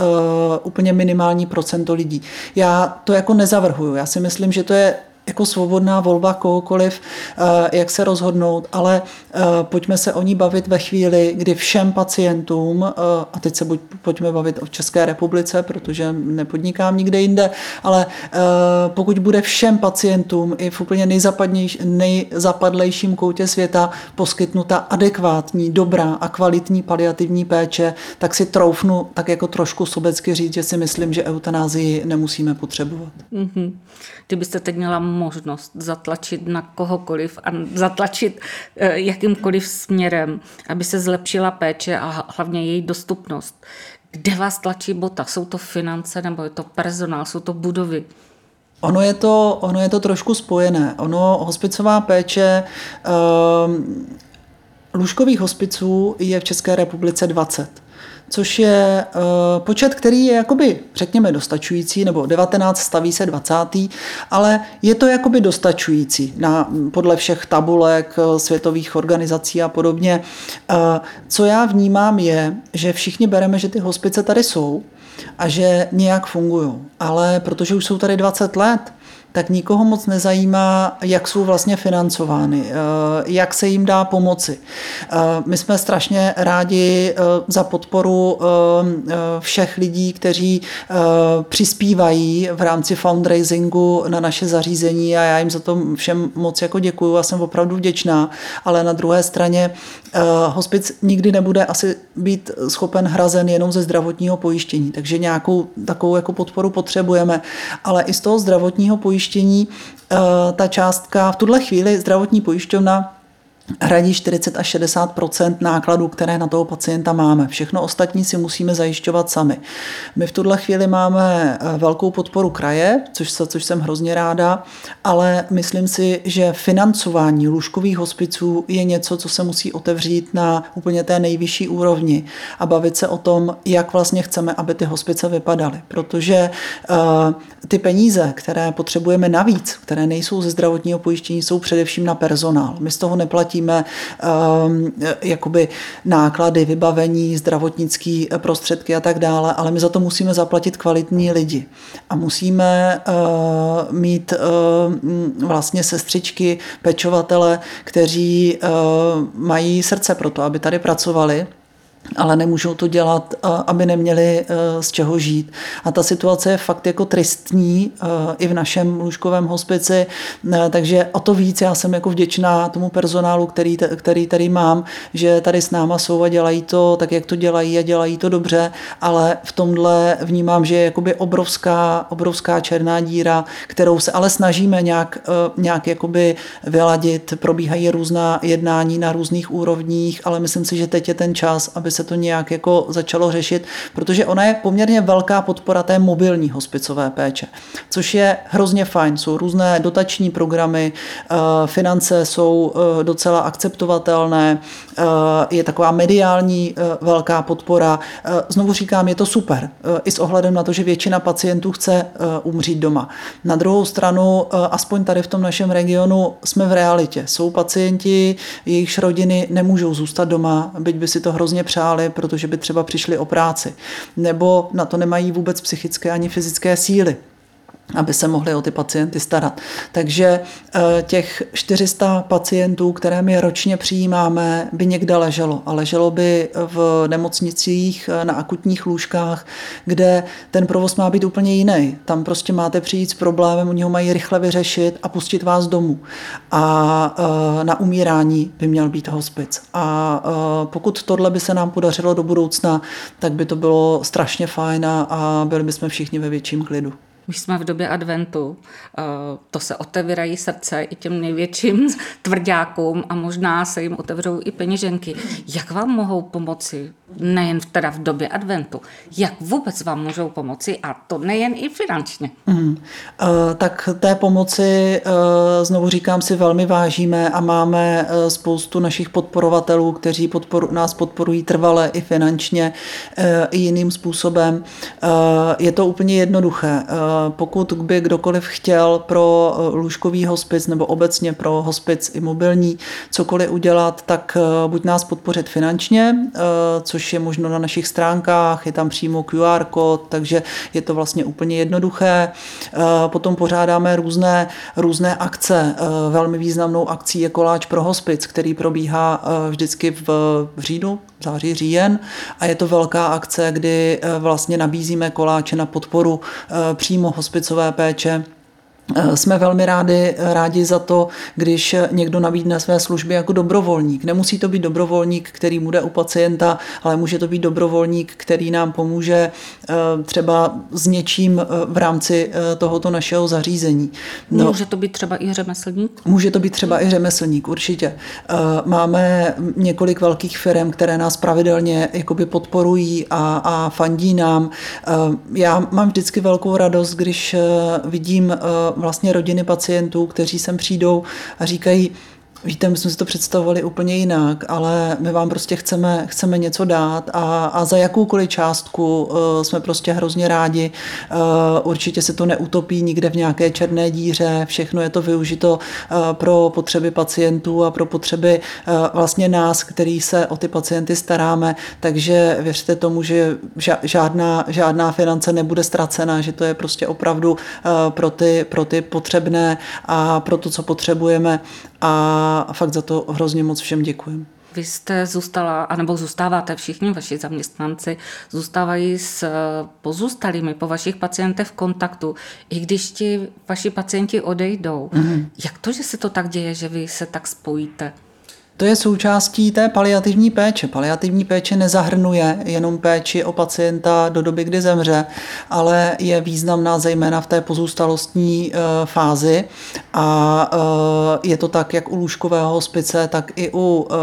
úplně minimální procento lidí. Já to jako nezavrhuju. Já si myslím, že to je jako svobodná volba kohokoliv, eh, jak se rozhodnout, ale eh, pojďme se o ní bavit ve chvíli, kdy všem pacientům, eh, a teď se buď, pojďme bavit o České republice, protože nepodnikám nikde jinde, ale pokud bude všem pacientům i v úplně nejzapadlejším koutě světa poskytnuta adekvátní, dobrá a kvalitní paliativní péče, tak si troufnu tak jako trošku sobecky říct, že si myslím, že eutanázii nemusíme potřebovat. Mm-hmm. Kdybyste teď měla možnost zatlačit na kohokoliv a zatlačit eh, jakýmkoliv směrem, aby se zlepšila péče a hlavně její dostupnost. Kde vás tlačí bota? Jsou to finance nebo je to personál, jsou to budovy? Ono je to, ono je to trošku spojené. Ono, hospicová péče, um, lůžkových hospiců je v České republice 20 což je uh, počet, který je jakoby, řekněme, dostačující, nebo 19 staví se 20. Ale je to jakoby dostačující na, podle všech tabulek eh, světových organizací a podobně. Uh, co já vnímám je, že všichni bereme, že ty hospice tady jsou a že nějak fungují. Ale protože už jsou tady 20 let, tak nikoho moc nezajímá, jak jsou vlastně financovány, eh, jak se jim dá pomoci. Eh, my jsme strašně rádi eh, za podporu všech lidí, kteří přispívají v rámci fundraisingu na naše zařízení a já jim za to všem moc jako děkuju a jsem opravdu vděčná, ale na druhé straně hospic nikdy nebude asi být schopen hrazen jenom ze zdravotního pojištění, takže nějakou takovou jako podporu potřebujeme, ale i z toho zdravotního pojištění pojištění, eh, ta částka v tuhle chvíli zdravotní pojišťovna hradí 40 až 60% nákladů, které na toho pacienta máme. Všechno ostatní si musíme zajišťovat sami. My v tuhle chvíli máme eh, velkou podporu kraje, což, což jsem hrozně ráda, ale myslím si, že financování lůžkových hospiců je něco, co se musí otevřít na úplně té nejvyšší úrovni a bavit se o tom, jak vlastně chceme, aby ty hospice vypadaly. Protože uh, ty peníze, které potřebujeme navíc, které nejsou ze zdravotního pojištění, jsou především na personál. My z toho neplatíme platíme um, jakoby náklady, vybavení, zdravotnické prostředky a tak dále, ale my za to musíme zaplatit kvalitní lidi. A musíme uh, mít uh, vlastně sestřičky, pečovatele, kteří uh, mají srdce pro to, aby tady pracovali ale nemůžou to dělat, aby neměli e, z čeho žít. A ta situace je fakt jako tristní e, i v našem lůžkovém hospici, e, takže o to víc já jsem jako vděčná tomu personálu, který, který tady mám, že tady s náma jsou a dělají to tak, jak to dělají a dělají to dobře, ale v tomhle vnímám, že je jakoby obrovská, obrovská černá díra, kterou se ale snažíme nějak, nějak jakoby vyladit. Probíhají různá jednání na různých úrovních, ale myslím si, že teď je ten čas, aby se to nějak jako začalo řešit, protože ona je poměrně velká podpora té mobilní hospicové péče, což je hrozně fajn. Jsou různé dotační programy, eh, finance jsou eh, docela akceptovatelné, eh, je taková mediální velká podpora. Znovu říkám, je to super, i s ohledem na to, že většina pacientů chce umřít doma. Na druhou stranu, aspoň tady v tom našem regionu, jsme v realitě. Jsou pacienti, jejichž rodiny nemůžou zůstat doma, byť by si to hrozně přáli přáli, protože by třeba přišli o práci, nebo na to nemají vůbec psychické ani fyzické síly aby se mohli o ty pacienty starat. Takže eh, těch 400 pacientů, které my ročně přijímáme, by někde leželo. A leželo by v nemocnicích eh, na akutních lůžkách, kde ten provoz má být úplně jiný. Tam prostě máte přijít s problémem, oni ho mají rychle vyřešit a pustit vás domů. A eh, na umírání by měl být hospic. A pokud tohle by se nám podařilo do budoucna, tak by to bylo strašně fajn a byli bychom všichni ve větším klidu. My jsme v době adventu, eh, to se otevírají srdce i těm největším *laughs* tvrdákům a možná se jim otevřou i peněženky. Jak vám mohou pomoci, nejen teda v době adventu, jak vůbec vám můžou pomoci a to nejen i finančně? Mm. Tak té pomoci, uh, znovu říkám, si velmi vážíme a máme uh, spoustu našich podporovatelů, kteří podporu, nás podporují trvale i finančně, i jiným způsobem. Je to úplně jednoduché. Pokud by kdokoliv chtěl pro eh, lůžkový hospic nebo obecně pro hospic i mobilní cokoliv udělat, tak eh, buď nás podpořit finančně, eh, což je možno na našich stránkách, je tam přímo QR kód, takže je to vlastně úplně jednoduché. Potom pořádáme různé, různé akce. Velmi významnou akcí je koláč pro hospic, který probíhá vždycky v, v říjnu, září, říjen a je to velká akce, kdy vlastně nabízíme koláče na podporu přímo hospicové péče Eh, jsme velmi rádi, rádi za to, když někdo nabídne své služby jako dobrovolník. Nemusí to být dobrovolník, který bude u pacienta, ale může to být dobrovolník, který nám pomůže eh, třeba s něčím eh, v rámci tohoto našeho zařízení. No, může to být třeba i řemeslník? Může to být třeba i řemeslník, určitě. Máme několik velkých firm, které nás pravidelně jakoby podporují a, a fandí nám. Já mám vždycky velkou radost, když vidím vlastně rodiny pacientů, kteří sem přijdou a říkají, Víte, my jsme si to představovali úplně jinak, ale my vám prostě chceme, chceme něco dát a, a za jakoukoliv částku uh, jsme prostě hrozně rádi. Uh, určitě se to neutopí nikde v nějaké černé díře, všechno je to využito uh, pro potřeby pacientů a pro potřeby uh, vlastně nás, který se o ty pacienty staráme, takže věřte tomu, že žádná, žádná finance nebude ztracena, že to je prostě opravdu uh, pro ty, pro ty potřebné a pro to, co potřebujeme a fakt za to hrozně moc všem děkuji. Vy jste zůstala, anebo zůstáváte všichni vaši zaměstnanci, zůstávají s pozůstalými po vašich pacientech v kontaktu, i když ti vaši pacienti odejdou. Mm-hmm. Jak to, že se to tak děje, že vy se tak spojíte? To je součástí té paliativní péče. Paliativní péče nezahrnuje jenom péči o pacienta do doby, kdy zemře, ale je významná zejména v té pozůstalostní e, fázi a e, je to tak jak u lůžkového hospice, tak i u e,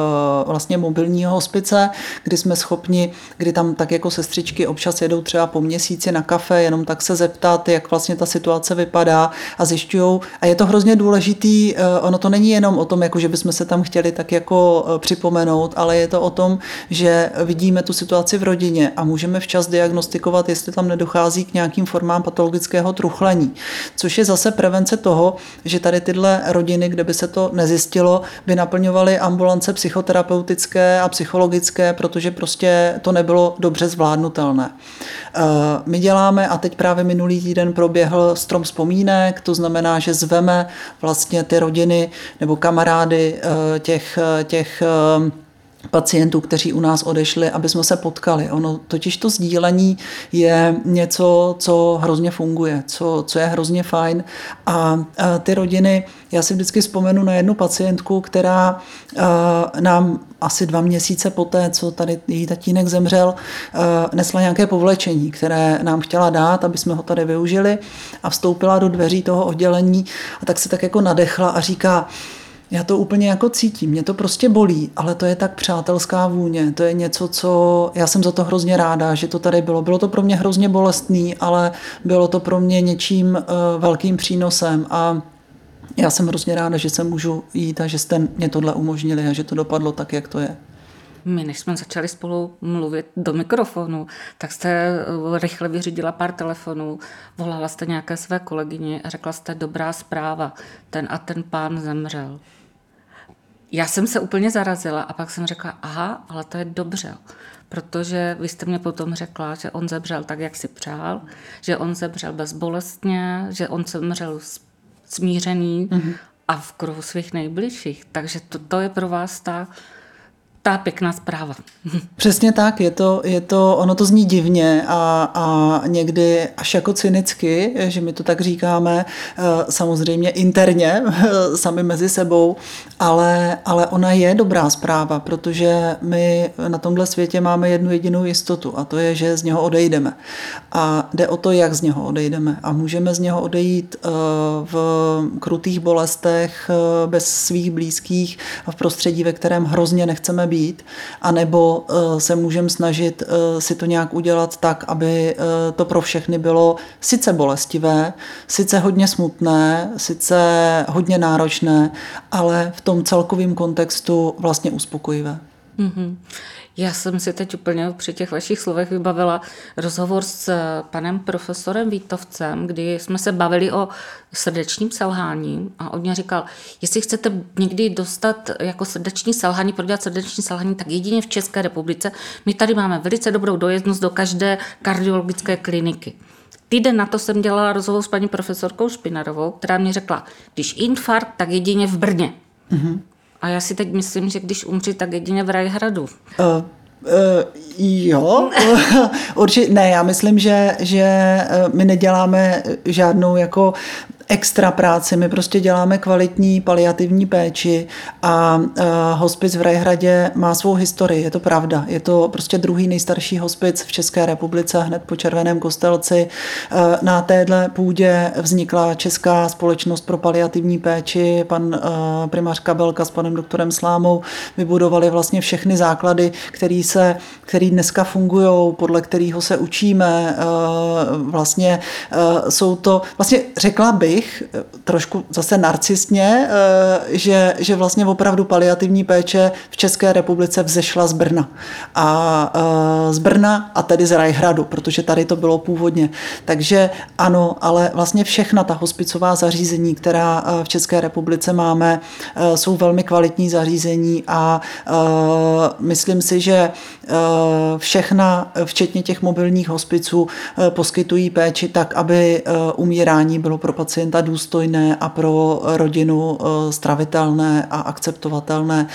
vlastně mobilního hospice, kdy jsme schopni, kdy tam tak jako sestřičky občas jedou třeba po měsíci na kafe, jenom tak se zeptat, jak vlastně ta situace vypadá a zjišťují. A je to hrozně důležitý, ono to není jenom o tom, jako že bychom se tam chtěli tak jako eh, připomenout, ale je to o tom, že vidíme tu situaci v rodině a můžeme včas diagnostikovat, jestli tam nedochází k nějakým formám patologického truchlení, což je zase prevence toho, že tady tyhle rodiny, kde by se to nezjistilo, by naplňovaly ambulance psychoterapeutické a psychologické, protože prostě to nebylo dobře zvládnutelné. Eh, my děláme, a teď právě minulý týden proběhl strom vzpomínek, to znamená, že zveme vlastně ty rodiny nebo kamarády eh, těch, těch pacientů, kteří u nás odešli, aby jsme se potkali. Ono totiž to sdílení je něco, co hrozně funguje, co, co je hrozně fajn a, a ty rodiny, já si vždycky vzpomenu na jednu pacientku, která a, nám asi dva měsíce poté, co tady její tatínek zemřel, nesla nějaké povlečení, které nám chtěla dát, aby jsme ho tady využili a vstoupila do dveří toho oddělení a tak se tak jako nadechla a říká, já to úplně jako cítím, mě to prostě bolí, ale to je tak přátelská vůně, to je něco, co já jsem za to hrozně ráda, že to tady bylo. Bylo to pro mě hrozně bolestný, ale bylo to pro mě něčím uh, velkým přínosem a já jsem hrozně ráda, že se můžu jít a že jste mě tohle umožnili a že to dopadlo tak, jak to je. My, než jsme začali spolu mluvit do mikrofonu, tak jste eh, rychle vyřídila pár telefonů, volala jste nějaké své kolegyně a řekla jste dobrá zpráva, ten a ten pán zemřel já jsem se úplně zarazila a pak jsem řekla, aha, ale to je dobře, protože vy jste mě potom řekla, že on zemřel tak, jak si přál, že on zemřel bezbolestně, že on zemřel smířený mm-hmm. a v kruhu svých nejbližších. Takže to, to je pro vás ta ta pěkná zpráva. *laughs* Přesně tak, je to, je to, ono to zní divně a, a někdy až jako cynicky, že my to tak říkáme, eh, samozřejmě interně, *laughs* sami mezi sebou, ale, ale ona je dobrá zpráva, protože my na tomhle světě máme jednu jedinou jistotu a to je, že z něho odejdeme. A jde o to, jak z něho odejdeme. A můžeme z něho odejít eh, v krutých bolestech, eh, bez svých blízkých a v prostředí, ve kterém hrozně nechceme být, anebo eh, se můžeme snažit eh, si to nějak udělat tak, aby eh, to pro všechny bylo sice bolestivé, sice hodně smutné, sice hodně náročné, ale v tom celkovém kontextu vlastně uspokojivé. Mm-hmm. Já jsem si teď úplně při těch vašich slovech vybavila rozhovor s eh, panem profesorem Vítovcem, kdy jsme se bavili o srdečním selhání a on mě říkal, jestli chcete někdy dostat jako srdeční selhání, prodělat srdeční selhání, tak jedině v České republice. My tady máme velice dobrou dojezdnost do každé kardiologické kliniky. Týden na to jsem dělala rozhovor s paní profesorkou Špinarovou, která mi řekla, když infarkt, tak jedině v Brně. Mm-hmm. A já si teď myslím, že když umři, tak jedině v Rajhradu. Uh. Uh, jo, *laughs* určitě ne, já myslím, že, že my neděláme žádnou jako extra práci. My prostě děláme kvalitní paliativní péči a uh, hospic v Rajhradě má svou historii, je to pravda. Je to prostě druhý nejstarší hospic v České republice, hned po Červeném kostelci. Uh, na téhle půdě vznikla Česká společnost pro paliativní péči. Pan uh, primář Kabelka s panem doktorem Slámou vybudovali vlastně všechny základy, který, se, který dneska fungují, podle kterého se učíme. Vlastně jsou to, vlastně řekla bych, bych trošku zase narcistně, eh, že, že vlastně opravdu paliativní péče v České republice vzešla z Brna. A eh, z Brna a tedy z Rajhradu, protože tady to bylo původně. Takže ano, ale vlastně všechna ta hospicová zařízení, která eh, v České republice máme, jsou velmi kvalitní zařízení a myslím si, že všechna, včetně těch mobilních hospiců, poskytují péči tak, aby umírání bylo pro pacienta pacienta důstojné a pro rodinu eh, stravitelné a akceptovatelné.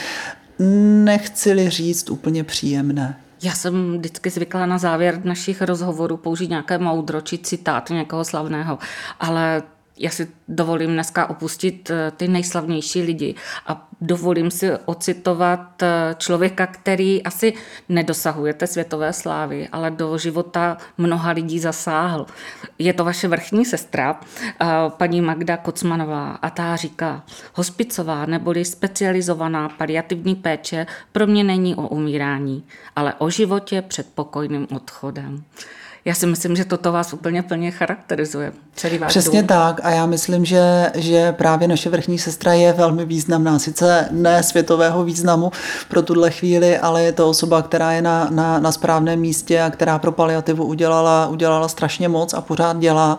Nechci-li říct úplně příjemné. Já jsem vždycky zvykla na závěr našich rozhovorů použít nějaké moudro či citát někoho slavného, ale já si dovolím dneska opustit eh, ty nejslavnější lidi a dovolím si ocitovat eh, člověka, který asi nedosahuje té světové slávy, ale do života mnoha lidí zasáhl. Je to vaše vrchní sestra, eh, paní Magda Kocmanová a ta říká, hospicová neboli specializovaná paliativní péče pro mě není o umírání, ale o životě před pokojným odchodem. Já si myslím, že toto vás úplně plně charakterizuje. Celý váš Přesně dům. tak a já myslím, že, že právě naše vrchní sestra je velmi významná. Sice ne světového významu pro tuhle chvíli, ale je to osoba, která je na, na, na správném místě a která pro paliativu udělala, udělala strašně moc a pořád dělá.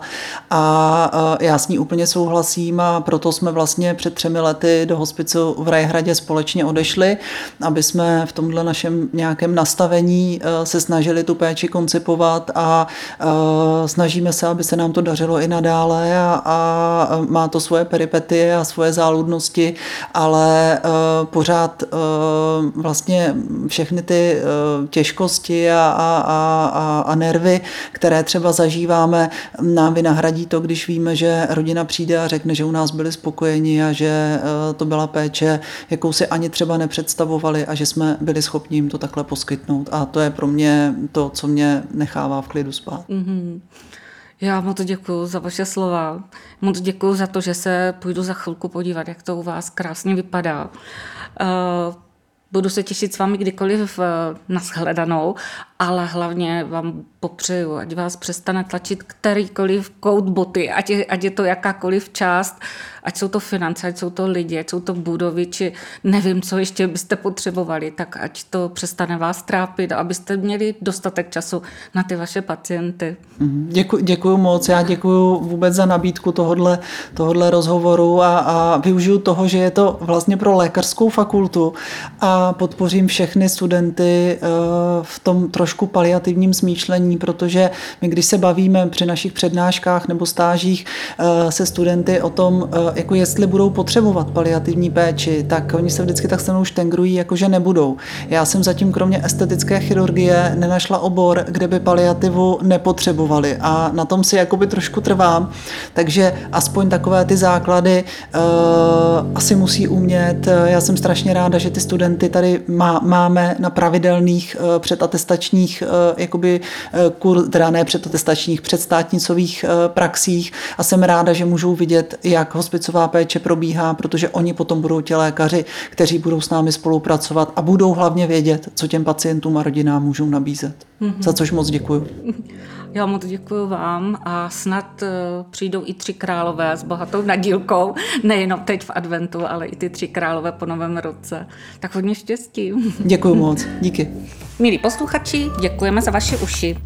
A já s ní úplně souhlasím a proto jsme vlastně před třemi lety do hospicu v Rajhradě společně odešli, aby jsme v tomhle našem nějakém nastavení e, se snažili tu péči koncipovat a uh, snažíme se, aby se nám to dařilo i nadále a, a má to svoje peripety a svoje záludnosti, ale uh, pořád uh, vlastně všechny ty těžkosti a, a, a, a nervy, které třeba zažíváme, nám vynahradí to, když víme, že rodina přijde a řekne, že u nás byli spokojeni a že to byla péče, jakou si ani třeba nepředstavovali a že jsme byli schopni jim to takhle poskytnout. A to je pro mě to, co mě nechává v klidu jdu spát. Mm-hmm. Já moc děkuji za vaše slova. Moc děkuji za to, že se půjdu za chvilku podívat, jak to u vás krásně vypadá. Uh, budu se těšit s vámi kdykoliv uh, na shledanou, ale hlavně vám popřeju, ať vás přestane tlačit kterýkoliv kout boty, ať je, ať je to jakákoliv část, ať jsou to finance, ať jsou to lidi, ať jsou to budovy, či nevím, co ještě byste potřebovali, tak ať to přestane vás trápit, abyste měli dostatek času na ty vaše pacienty. Mhm. Děkuji, děkuji moc, já děkuji vůbec za nabídku tohodle, tohodle rozhovoru a, a využiju toho, že je to vlastně pro lékařskou fakultu a podpořím všechny studenty uh, v tom trošku paliativním smýšlení, protože my, když se bavíme při našich přednáškách nebo stážích uh, se studenty o tom, uh, jako jestli budou potřebovat paliativní péči, tak oni se vždycky tak se mnou štengrují, jako že nebudou. Já jsem zatím kromě estetické chirurgie nenašla obor, kde by paliativu nepotřebovali a na tom si jakoby trošku trvám, takže aspoň takové ty základy uh, asi musí umět. Já jsem strašně ráda, že ty studenty tady má, máme na pravidelných uh, předatestačních, uh, jakoby uh, kur, teda ne předatestačních, předstátnicových uh, praxích a jsem ráda, že můžou vidět, jak hospic hospicová péče probíhá, protože oni potom budou ti lékaři, kteří budou s námi spolupracovat a budou hlavně vědět, co těm pacientům a rodinám můžou nabízet. Mm-hmm. Za což moc děkuju. *laughs* Já moc děkuji vám a snad uh, přijdou i tři králové s bohatou nadílkou, nejenom teď v adventu, ale i ty tři králové po novém roce. Tak hodně štěstí. *laughs* Děkuji moc, díky. Milí posluchači, děkujeme za vaše uši.